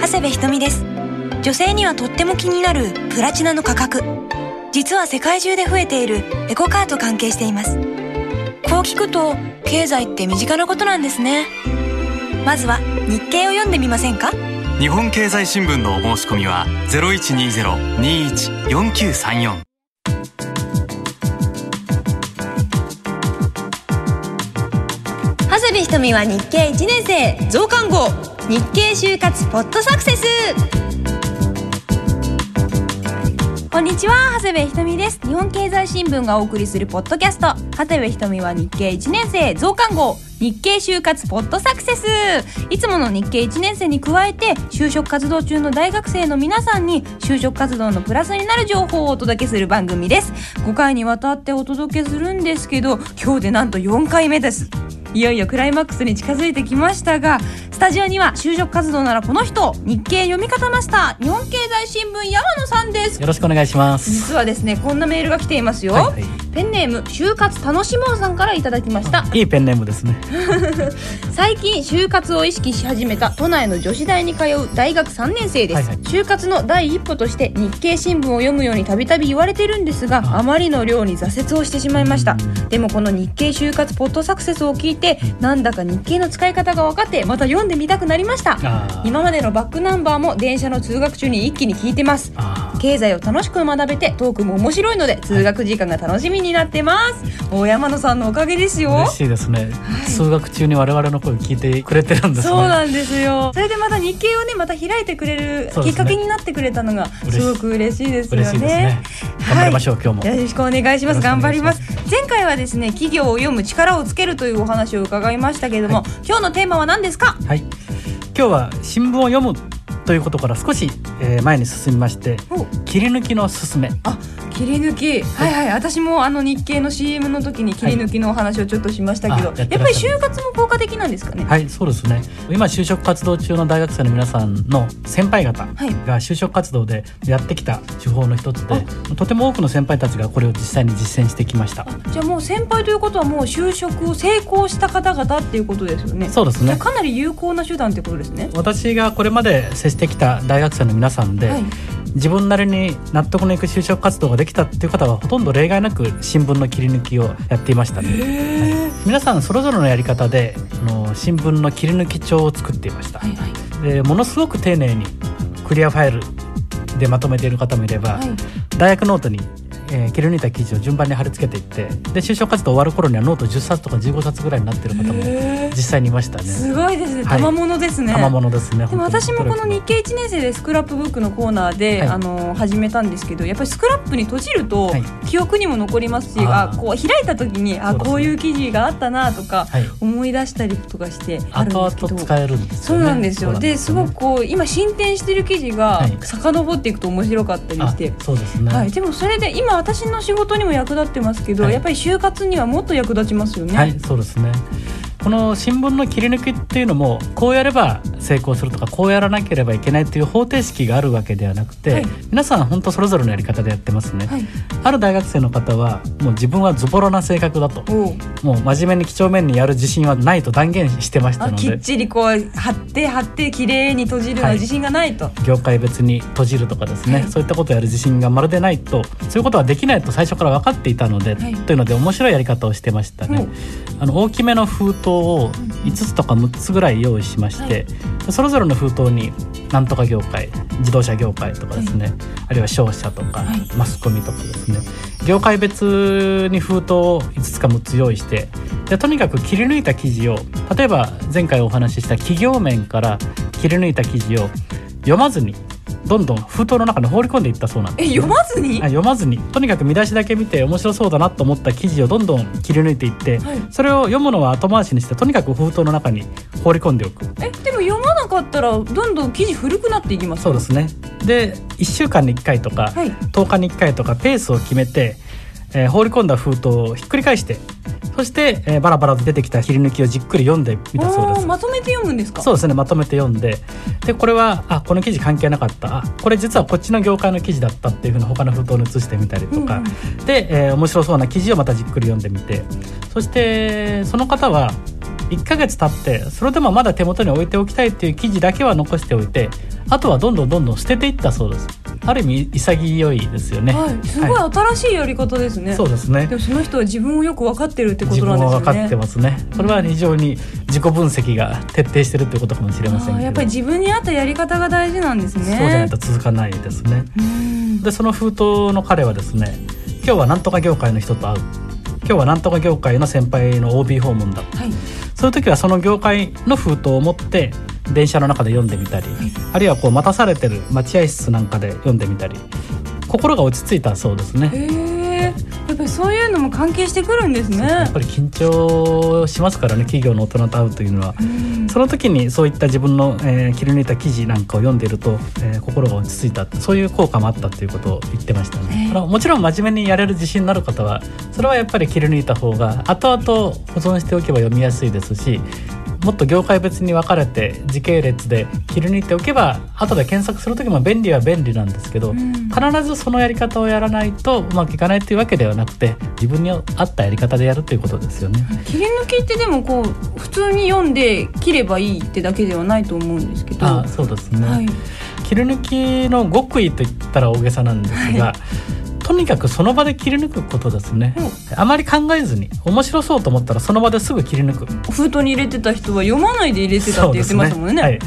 長谷部ひとみです。女性にはとっても気になるプラチナの価格。実は世界中で増えているエコカーと関係しています。こう聞くと経済って身近なことなんですね。まずは日経を読んでみませんか？日本経済新聞のお申し込みは0120-21-4934長谷部ひとみは日経1年生増刊号日経就活ポッドサクセス。こんにちは長谷部ひとみです。日本経済新聞がお送りするポッドキャスト。長谷部ひとみは日経1年生増刊号。日経就活ポッドサクセス。いつもの日経1年生に加えて就職活動中の大学生の皆さんに就職活動のプラスになる情報をお届けする番組です。5回にわたってお届けするんですけど今日でなんと4回目です。いよいよクライマックスに近づいてきましたがスタジオには就職活動ならこの人日経読み方マスター日本経済新聞山野さんです。よろしくお願いします。実はですねこんなメールが来ていますよ、はいはい。ペンネーム就活楽しもうさんからいただきました。いいペンネームですね。最近就活を意識し始めた都内の女子大に通う大学3年生です、はいはい。就活の第一歩として日経新聞を読むようにたびたび言われてるんですがあ。あまりの量に挫折をしてしまいました。でもこの日経就活ポッドサクセスを聞いてなんだか日経の使い方が分かってまた読んでみたくなりました。今までのバックナンバーも電車の通学中に一気に聞いてます経済を楽しく学べてトークも面白いので通学時間が楽しみになってます、大山野さんのおかげですよ。嬉しいですね、い。通学中に我々の声聞いてくれてるんですね。そうなんですよ。それでまた日経をねまた開いてくれるきっかけになってくれたのがすごく嬉しいですよね。ね。頑張りましょう、今日も。よろしくお願いします。頑張ります。前回はですね企業を読む力をつけるというお話を伺いましたけれども、はい。今日のテーマは何ですか？はい。今日は新聞を読むということから少し、えー前に進みまして、お切り抜きのすすめ。あ切り抜き。はい。はい私もあの日経の CM の時に切り抜きのお話をちょっとしましたけど、あやってやっぱり就活も効果的なんですかね？はい、そうですね。今就職活動中の大学生の皆さんの先輩方はい。が就職活動でやってきた手法の一つで、とても多くの先輩たちがこれを実際に実践してきました。じゃあもう先輩ということはもう就職を成功した方々っていうことですよね？そうですね。かなり有効な手段ってことですね？私がこれまで接してきた大学生の皆さんで、はい自分なりに納得のいく就職活動ができたっていう方はほとんど例外なく新聞の切り抜きをやっていました。ね、はい。皆さんそれぞれのやり方であの新聞の切り抜き帳を作っていました、はいはい。でものすごく丁寧にクリアファイルでまとめている方もいれば、はい。大学ノートに、えー切り抜いた記事を順番に貼り付けていってで就職活動終わる頃にはノート10冊とか15冊ぐらいになってる方も実際にいましたね。すごいですね。はい。賜物ですね、賜物ですねでも私もこの日経1年生でスクラップブックのコーナーで、はい。あの始めたんですけどやっぱりスクラップに綴じるとはい。記憶にも残りますし、あこう開いた時にあ、ね。こういう記事があったなとかはい。思い出したりとかしてあるん後ですけど。々使えるんですそうなんですよ。ですごくこう今進展してる記事がはい。遡っていくと面白かったりして。あそうですね、はい、でもそれで今私の仕事にも役立ってますけど、はいやっぱり就活にはもっと役立ちますよね。はい、そうですね。この新聞の切り抜きっていうのもこうやれば成功するとかこうやらなければいけないという方程式があるわけではなくて、はい。皆さん本当それぞれのやり方でやってますね、はい。ある大学生の方はもう自分はズボラな性格だと。もう真面目に几帳面にやる自信はないと断言してましたので。あきっちりこう貼って貼って綺麗に閉じるのははい。自信がないと。業界別に閉じるとかですね、はい。そういったことをやる自信がまるでないとそういうことはできないと最初から分かっていたので、はい。というので面白いやり方をしてましたね。あの大きめの封筒を5つとか6つぐらい用意しまして、それぞれの封筒になんとか業界自動車業界とかですね、あるいは商社とか、はい。マスコミとかですね。業界別に封筒を5つか6つ用意してでとにかく切り抜いた記事を例えば前回お話しした企業面から切り抜いた記事を読まずにどんどん封筒の中に放り込んでいったそうなんです、え読まずに、あ読まずに。とにかく見出しだけ見て面白そうだなと思った記事をどんどん切り抜いていって、はい。それを読むのは後回しにしてとにかく封筒の中に放り込んでおく。えでも読まなかったらどんどん記事古くなっていきますそうですね。で1週間に1回とか、はい。10日に1回とかペースを決めて、えー放り込んだ封筒をひっくり返してそして、えーバラバラと出てきた切り抜きをじっくり読んでみたそうです。まとめて読むんですか？そうですねまとめて読んで。でこれはあこの記事関係なかった。あこれ実はこっちの業界の記事だったっていうふうな他の封筒に移してみたりとか、で、えー面白そうな記事をまたじっくり読んでみて。そしてその方は1ヶ月経ってそれでもまだ手元に置いておきたいっていう記事だけは残しておいてあとはどんどんどんどん捨てていったそうですある意味潔いですよね、はい、すごい新しいやり方ですね、そうですね。でもその人は自分をよく分かってるってこ自となんですよね。分かってますね。これは非常に自己分析が徹底してるってことかもしれませんやっぱり自分に合ったやり方が大事なんですね。そうじゃないと続かないですね。うん。でその封筒の彼はですね今日はなんとか業界の人と会う。今日はなんとか業界の先輩の OB 訪問だ。はい。そういう時はその業界の封筒を持って電車の中で読んでみたり、あるいはこう待たされてる待合室なんかで読んでみたり心が落ち着いたそうですね。やっぱりそういうのも関係してくるんですねやっぱり緊張しますからね企業の大人と会うというのは。うんその時にそういった自分の、えー切り抜いた記事なんかを読んでいると、えー心が落ち着いたそういう効果もあったということを言ってましたへね。ーあのもちろん真面目にやれる自信のある方はそれはやっぱり切り抜いた方が後々保存しておけば読みやすいですしもっと業界別に分かれて時系列で切り抜いておけば後で検索する時も便利は便利なんですけど、うん。必ずそのやり方をやらないとうまくいかないというわけではなくて自分に合ったやり方でやるということですよね。切り抜きってでもこう普通に読んで切ればいいってだけではないと思うんですけど。あそうですね、はい。切り抜きの極意と言ったら大げさなんですが、とにかくその場で切り抜くことですね、あまり考えずに面白そうと思ったらその場ですぐ切り抜く。封筒に入れてた人は読まないで入れてたって言ってましたもんね。はい、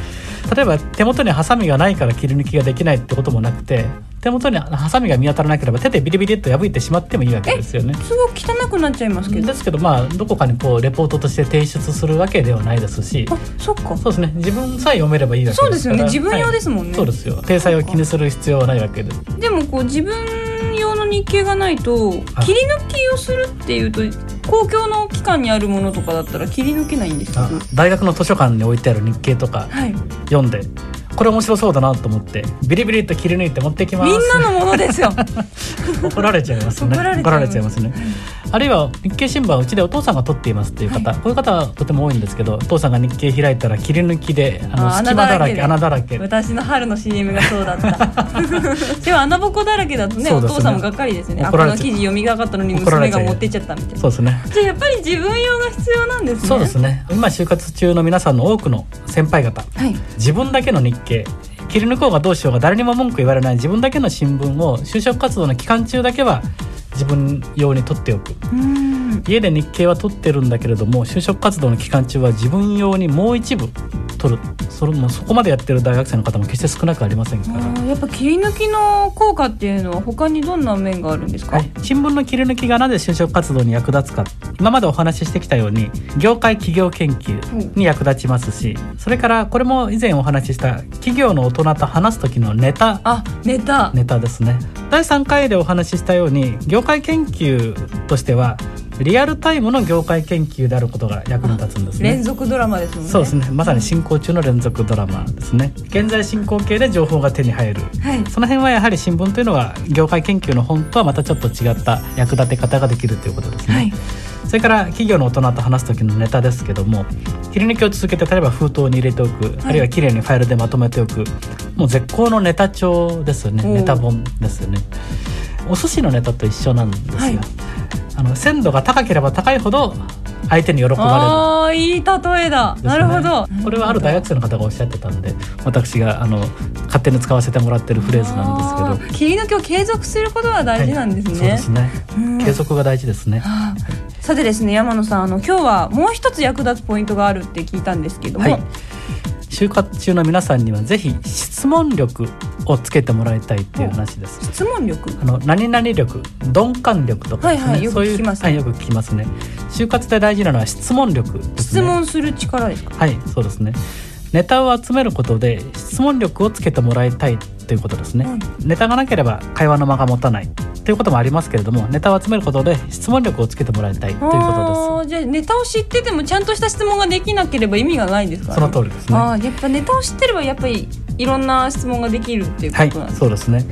例えば手元にハサミがないから切り抜きができないってこともなくて手元にハサミが見当たらなければ手でビリビリっと破いてしまってもいいわけですよね。すごく汚くなっちゃいますけど。ですけどまあどこかにこうレポートとして提出するわけではないですし。あそっか。そうですね。自分さえ読めればいいわけそうでから。ですすよね。自分用ですもんね、はいそうですよ。体裁を気にする必要はないわけです。でもこう自分用の日経がないとあ。切り抜きをするっていうと公共の機関にあるものとかだったら切り抜けないんですけどあ大学の図書館に置いてある日経とかはい。読んでこれ面白そうだなと思ってビリビリっと切り抜いて持ってきます。みんなのものですよ。怒られちゃいますね。怒られちゃいます。ね。あるいは日経新聞はうちでお父さんが撮っていますっていう方、こういう方はとても多いんですけどお父さんが日経開いたら切り抜きであのあ隙間だらけ穴穴だらけ。私の春の CM がそうだった。でも穴ぼこだらけだとねね。お父さんもがっかりですよね。この記事読みがかったのに娘が持ってっちゃったみたいな。そうですね。じゃあやっぱり自分用が必要なんですね。そうですね。今就活中の皆さんの多くの先輩方。はい。自分だけの日け。切り抜こうがどうしようが誰にも文句言われない自分だけの新聞を就職活動の期間中だけは自分用に取っておく。うん。家で日経は取ってるんだけれども就職活動の期間中は自分用にもう一部取る。それもそこまでやってる大学生の方も決して少なくありませんから、やっぱ切り抜きの効果っていうのは他にどんな面があるんですか、はい、新聞の切り抜きがなぜ就職活動に役立つか。今までお話ししてきたように業界企業研究に役立ちますしそれからこれも以前お話しした企業の大人と話す時のネタ。あネタ。ネタですね。第3回でお話ししたように業界研究としてはリアルタイムの業界研究であることが役に立つんですね。連続ドラマですもんね。そうですね。まさに進行中の連続ドラマですね。現在進行形で情報が手に入る。はい。その辺はやはり新聞というのは業界研究の本とはまたちょっと違った役立て方ができるということですね、はい。それから企業の大人と話す時のネタですけども切り抜きを続けて例えば封筒に入れておく、あるいはきれいにファイルでまとめておくもう絶好のネタ帳ですよね。ネタ本ですよねお寿司のネタと一緒なんですよ、はい。あの鮮度が高ければ高いほど相手に喜ばれる。ああいい例えだ、ね。なるほど。これはある大学生の方がおっしゃってたんで私があの勝手に使わせてもらってるフレーズなんですけど。切り抜きを継続することが大事なんですね、そうですね。うん。継続が大事ですね。はあさてですね山野さんあの今日はもう一つ役立つポイントがあるって聞いたんですけども、はい就活中の皆さんにはぜひ質問力をつけてもらいたいっていう話です。質問力？あの何々力鈍感力とかね、はいはいよくそういう聞きますはいよく聞きますね。就活で大事なのは質問力ね。質問する力ですか？はいそうですねネタを集めることで質問力をつけてもらいたいということですね、はいネタがなければ会話の間が持たない。ということもありますけれどもネタを集めることで質問力をつけてもらいたいということあーじゃあネタを知っててもちゃんとした質問ができなければ意味がないんですか、ですその通りですね。ああやっぱネタを知ってればやっぱりいろんな質問ができるっていうこはいとなんですそうですね。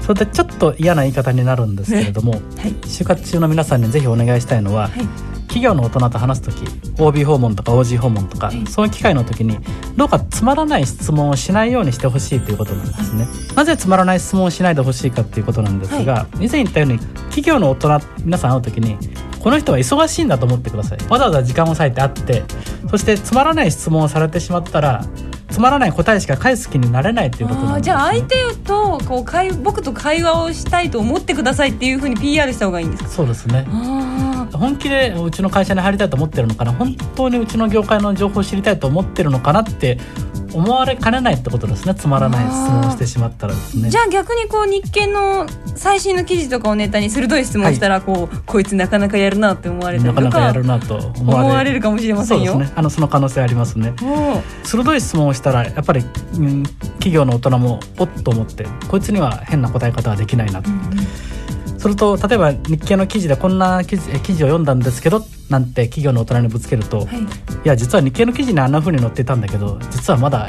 それでちょっと嫌な言い方になるんですけれども、はい。就活中の皆さんにぜひお願いしたいのは、はい企業の大人と話す時 OB 訪問とか OG 訪問とか、はいそういう機会の時にどうかつまらない質問をしないようにしてほしいということなんですね、なぜつまらない質問をしないでほしいかっていうことなんですが、以前言ったように企業の大人皆さん会う時にこの人は忙しいんだと思ってください。わざわざ時間を割いて会ってそしてつまらない質問をされてしまったらつまらない答えしか返す気になれないっていうことなんです、あーじゃあ相手とこう会僕と会話をしたいと思ってくださいっていうふうに PR した方がいいんですか？そうですね。あ本気でうちの会社に入りたいと思ってるのかな本当にうちの業界の情報を知りたいと思ってるのかなって思われかねないってことですね。つまらない質問をしてしまったらですね。じゃあ逆にこう日経の最新の記事とかをネタに鋭い質問をしたらこう、こいつなかなかやるなって思われたりとかなかなかやるなと思思われる。かもしれませんよ。そうですね。あのその可能性ありますね。鋭い質問をしたらやっぱり、うん、企業の大人もおっと思ってこいつには変な答え方はできないなとすると例えば日経の記事でこんな記事え記事を読んだんですけどなんて企業の大人にぶつけると、い、はい、や実は日経の記事にあんな風に載ってたんだけど実はまだ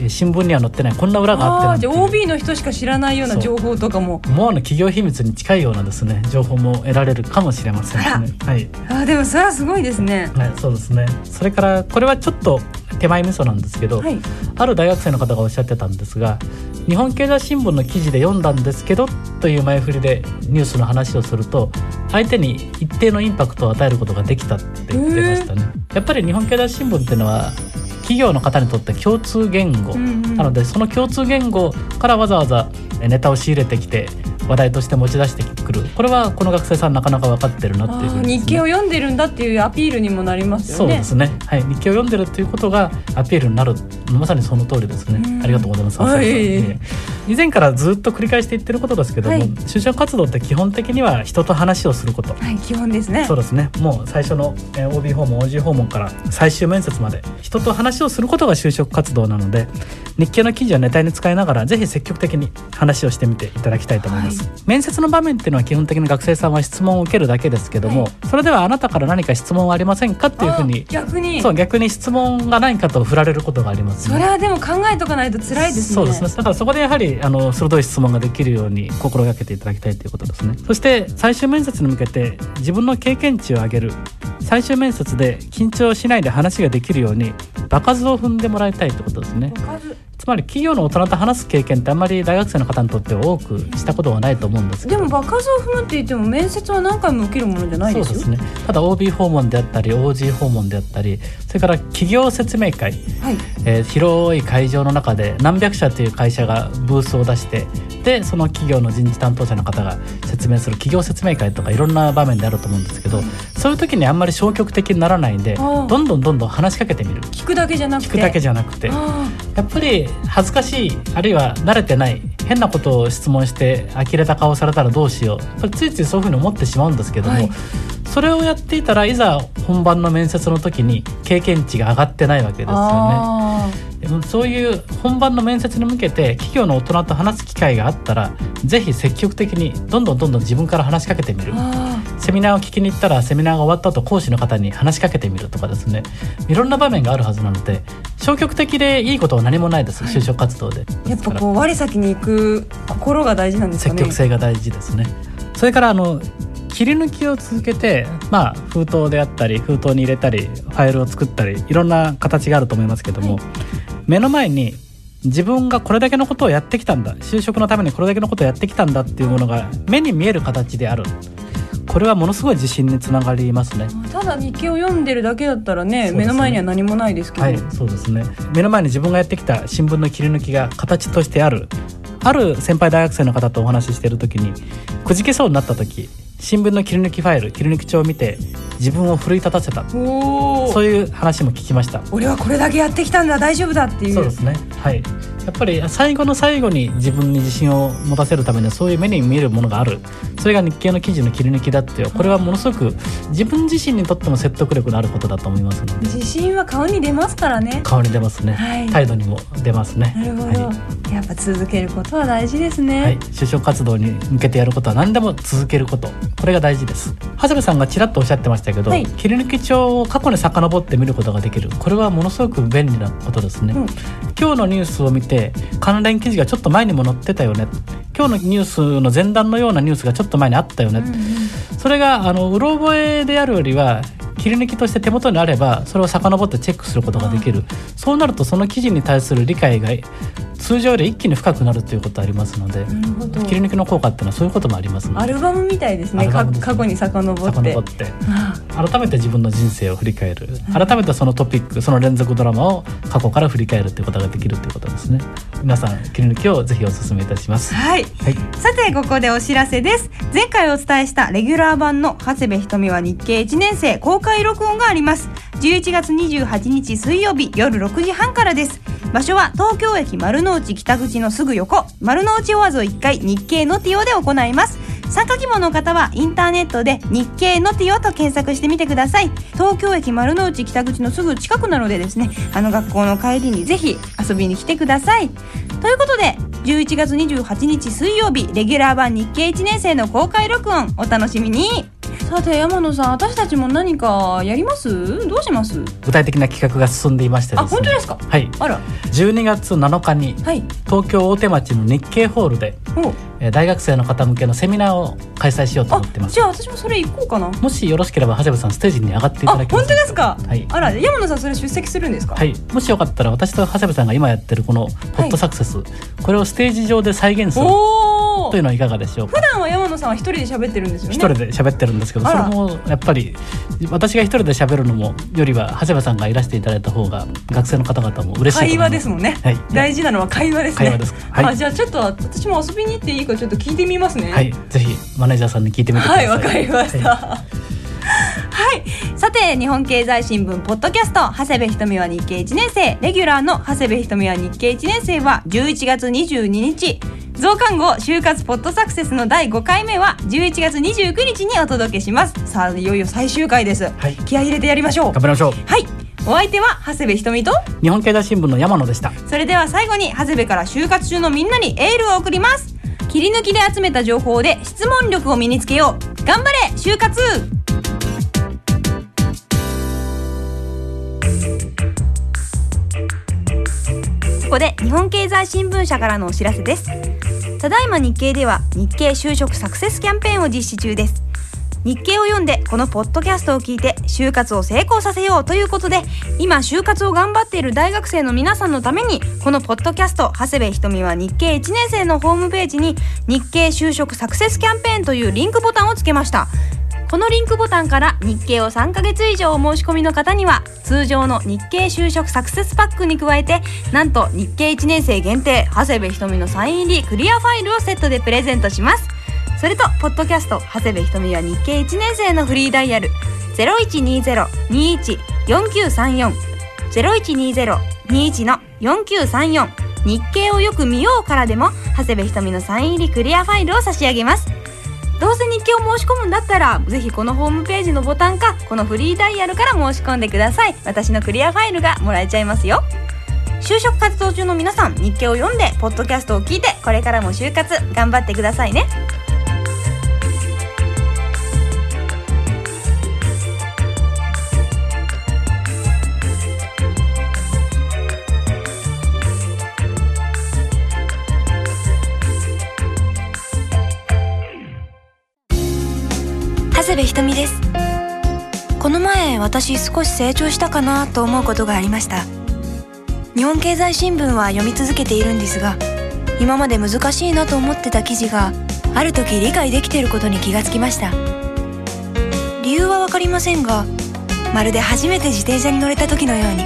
え新聞には載ってないこんな裏があああじゃあ OB の人しか知らないような情報とかも。思わぬ企業秘密に近いようなですね情報も得られるかもしれませんね。はい。あーでもそれはすごいですね。はい、そうですね。それからこれはちょっと手前味噌なんですけど、はい、ある大学生の方がおっしゃってたんですが日本経済新聞の記事で読んだんですけどという前振りでニュースの話をすると相手に一定のインパクトを与えることができたって言ってましたね。やっぱり日本経済新聞っていうのは企業の方にとって共通言語、うんうん。なのでその共通言語からわざわざネタを仕入れてきて話題として持ち出してくるこれはこの学生さんなかなか分かってるなっていうね日経を読んでるんだっていうアピールにもなりますよね。そうですね。はい、日記を読んでるっていうことがアピールになる。まさにその通りですねう。んありがとうございます。はいええ以前からずっと繰り返して言ってることですけども、はい就職活動って基本的には人と話をすること。はい、基本ですね。そうですね。もう最初のえー OB 訪問、OG 訪問から最終面接まで人と話をすることが就職活動なので、日経の記事をネタに使いながらぜひ積極的に話をしてみていただきたいと思います。は面接の場面っていうのは基本的に学生さんは質問を受けるだけですけども、はいそれではあなたから何か質問はありませんかっていうふうにあ逆にそう逆に質問が何かと振られることがあります、それはでも考えとかないと辛いですね。そうですね。だからそこでやはりあの鋭い質問ができるように心がけていただきたいということですね。そして最終面接に向けて自分の経験値を上げる。最終面接で緊張しないで話ができるように場数を踏んでもらいたいということですね。数つまり企業の大人と話す経験ってあんまり大学生の方にとっては多くしたことがないと思うんですけど。でも場数を踏むって言っても面接は何回も受けるものじゃないですよ。そうですね。ただ OB 訪問であったり OG 訪問であったりそれから企業説明会はい。えー広い会場の中で何百社という会社がブースを出してでその企業の人事担当者の方が説明する企業説明会とかいろんな場面であると思うんですけどそういう時にあんまり消極的にならないんでどんどんどんどん話しかけてみる聞くだけじゃなくて。聞くだけじゃなくてあやっぱり恥ずかしいあるいは慣れてない変なことを質問して呆れた顔されたらどうしようついついそういうふうに思ってしまうんですけども、はいそれをやっていたらいざ本番の面接の時に経験値が上がってないわけですよね。そういう本番の面接に向けて企業の大人と話す機会があったらぜひ積極的にどんどんどんどん自分から話しかけてみる。セミナーを聞きに行ったらセミナーが終わった後講師の方に話しかけてみるとかですね。いろんな場面があるはずなので消極的でいいことは何もないです、就職活動で。ーやっぱこう我先に行く心が大事なんですかね。積極性が大事ですね。それからあの切り抜きを続けて、まあ、封筒であったり封筒に入れたりファイルを作ったりいろんな形があると思いますけども、はい目の前に自分がこれだけのことをやってきたんだ就職のためにこれだけのことをやってきたんだっていうものが目に見える形であるこれはものすごい自信につながりますね。ただ日記を読んでるだけだったらねね目の前には何もないですけど、はい、そうですね。目の前に自分がやってきた新聞の切り抜きが形としてある。ある先輩大学生の方とお話ししている時にくじけそうになった時新聞の切り抜きファイル切り抜き帳を見て自分を奮い立たせた。そういう話も聞きました。俺はこれだけやってきたんだ。大丈夫だっていう。そうですね。はい。やっぱり最後の最後に自分に自信を持たせるためにはそういう目に見えるものがある。それが日経の記事の切り抜きだっていう。これはものすごく自分自身にとっても説得力のあることだと思いますので。自信は顔に出ますからね。顔に出ますね、はい。態度にも出ますね。なるほど、はい。やっぱ続けることは大事ですね、はい、就職活動に向けてやることは何でも続けることこれが大事です。長谷部さんがちらっとおっしゃってましたけど、はい。切り抜き帳を過去に遡って見ることができる。これはものすごく便利なことですね、うん。今日のニュースを見て関連記事がちょっと前にも載ってたよね。今日のニュースの前段のようなニュースがちょっと前にあったよね、うんうん。それがあのうろ覚えであるよりは切り抜きとして手元にあればそれを遡ってチェックすることができる。そうなるとその記事に対する理解が通常より一気に深くなるということありますので切り抜きの効果っていうのはそういうこともありますので。アルバムみたいですね。ね。か過去に遡って。遡って。あ 改めて自分の人生を振り返る。改めてそのトピックその連続ドラマを過去から振り返るということができるということですね。皆さん切り抜きをぜひお勧めいたします。はい。はい。さてここでお知らせです。前回お伝えしたレギュラー版の長谷部ひとみは日経1年生公開録音があります。11月28日水曜日夜6時半からです。場所は東京駅丸の内北口のすぐ横。丸の内オアゾ1階日経ノティオで行います。参加希望の方はインターネットで日経ノティオと検索してみてください。東京駅丸の内北口のすぐ近くなのでですねあの学校の帰りにぜひ遊びに来てください。ということで11月28日水曜日レギュラー版日経1年生の公開録音お楽しみに。さて山野さん私たちも何かやります？どうします？具体的な企画が進んでいましてですあね本当ですか？はい。あら。12月7日にはい。東京大手町の日経ホールでお。えー大学生の方向けのセミナーを開催しようとあ思ってます。じゃあ私もそれ行こうかな。もしよろしければ長谷部さんステージに上がっていあ本当ただけますですか、はい。あら山野さんそれ出席するんですか？はい、もしよかったら私と長谷部さんが今やってるこのポッドサクセス、これをステージ上で再現するというのはいかがでしょうか？さんは一人で喋ってるんですよね。一人で喋ってるんですけどそれもやっぱり私が一人で喋るのもよりは長谷部さんがいらしていただいた方が学生の方々も嬉しい会話ですもんね、はい。大事なのは会話ですね。会話ですはい。あじゃあちょっと私も遊びに行っていいかちょっと聞いてみますね。はい。ぜひマネージャーさんに聞いてみてくださはいいわかりました、ははい、さて日本経済新聞ポッドキャスト長谷部ひとみは日経1年生。レギュラーの長谷部ひとみは日経1年生は11月22日増刊号就活ポッドサクセスの第5回目は11月29日にお届けします。さあいよいよ最終回です、はい。気合い入れてやりましょう。頑張りましょう。はい。お相手は長谷部ひとみと。日本経済新聞の山野でした。それでは最後に長谷部から就活中のみんなにエールを送ります。切り抜きで集めた情報で質問力を身につけよう。頑張れ就活!ここで日本経済新聞社からのお知らせですただいま日経では日経就職サクセスキャンペーンを実施中です。日経を読んでこのポッドキャストを聞いて就活を成功させようということで今就活を頑張っている大学生の皆さんのためにこのポッドキャスト長谷部ひとみは日経1年生のホームページに日経就職サクセスキャンペーンというリンクボタンをつけました。このリンクボタンから日経を3ヶ月以上お申し込みの方には通常の日経就職サクセスパックに加えてなんと日経1年生限定長谷部ひとみのサイン入りクリアファイルをセットでプレゼントします。それとポッドキャスト長谷部ひとみは日経1年生のフリーダイヤル0120-21-4934 0120-21の4934日経をよく見ようからでも長谷部ひとみのサイン入りクリアファイルを差し上げます。どうせ日経を申し込むんだったらぜひこのホームページのボタンかこのフリーダイヤルから申し込んでください。私のクリアファイルがもらえちゃいますよ。就職活動中の皆さん日経を読んでポッドキャストを聞いてこれからも就活頑張ってくださいね。私少し成長したかなと思うことがありました。日本経済新聞は読み続けているんですが今まで難しいなと思ってた記事がある時理解できていることに気がつきました。理由は分かりませんがまるで初めて自転車に乗れた時のように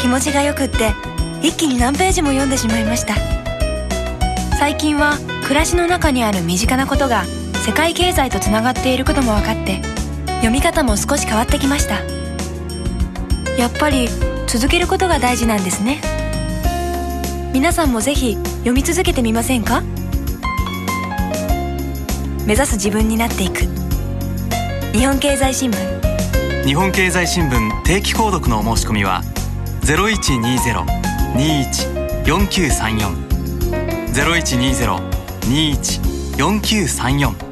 気持ちがよくって一気に何ページも読んでしまいました。最近は暮らしの中にある身近なことが世界経済とつながっていることも分かって読み方も少し変わってきました。やっぱり続けることが大事なんですね。皆さんもぜひ読み続けてみませんか？目指す自分になっていく。日本経済新聞。日本経済新聞定期購読のお申し込みは0120-21-4934 0120-21-4934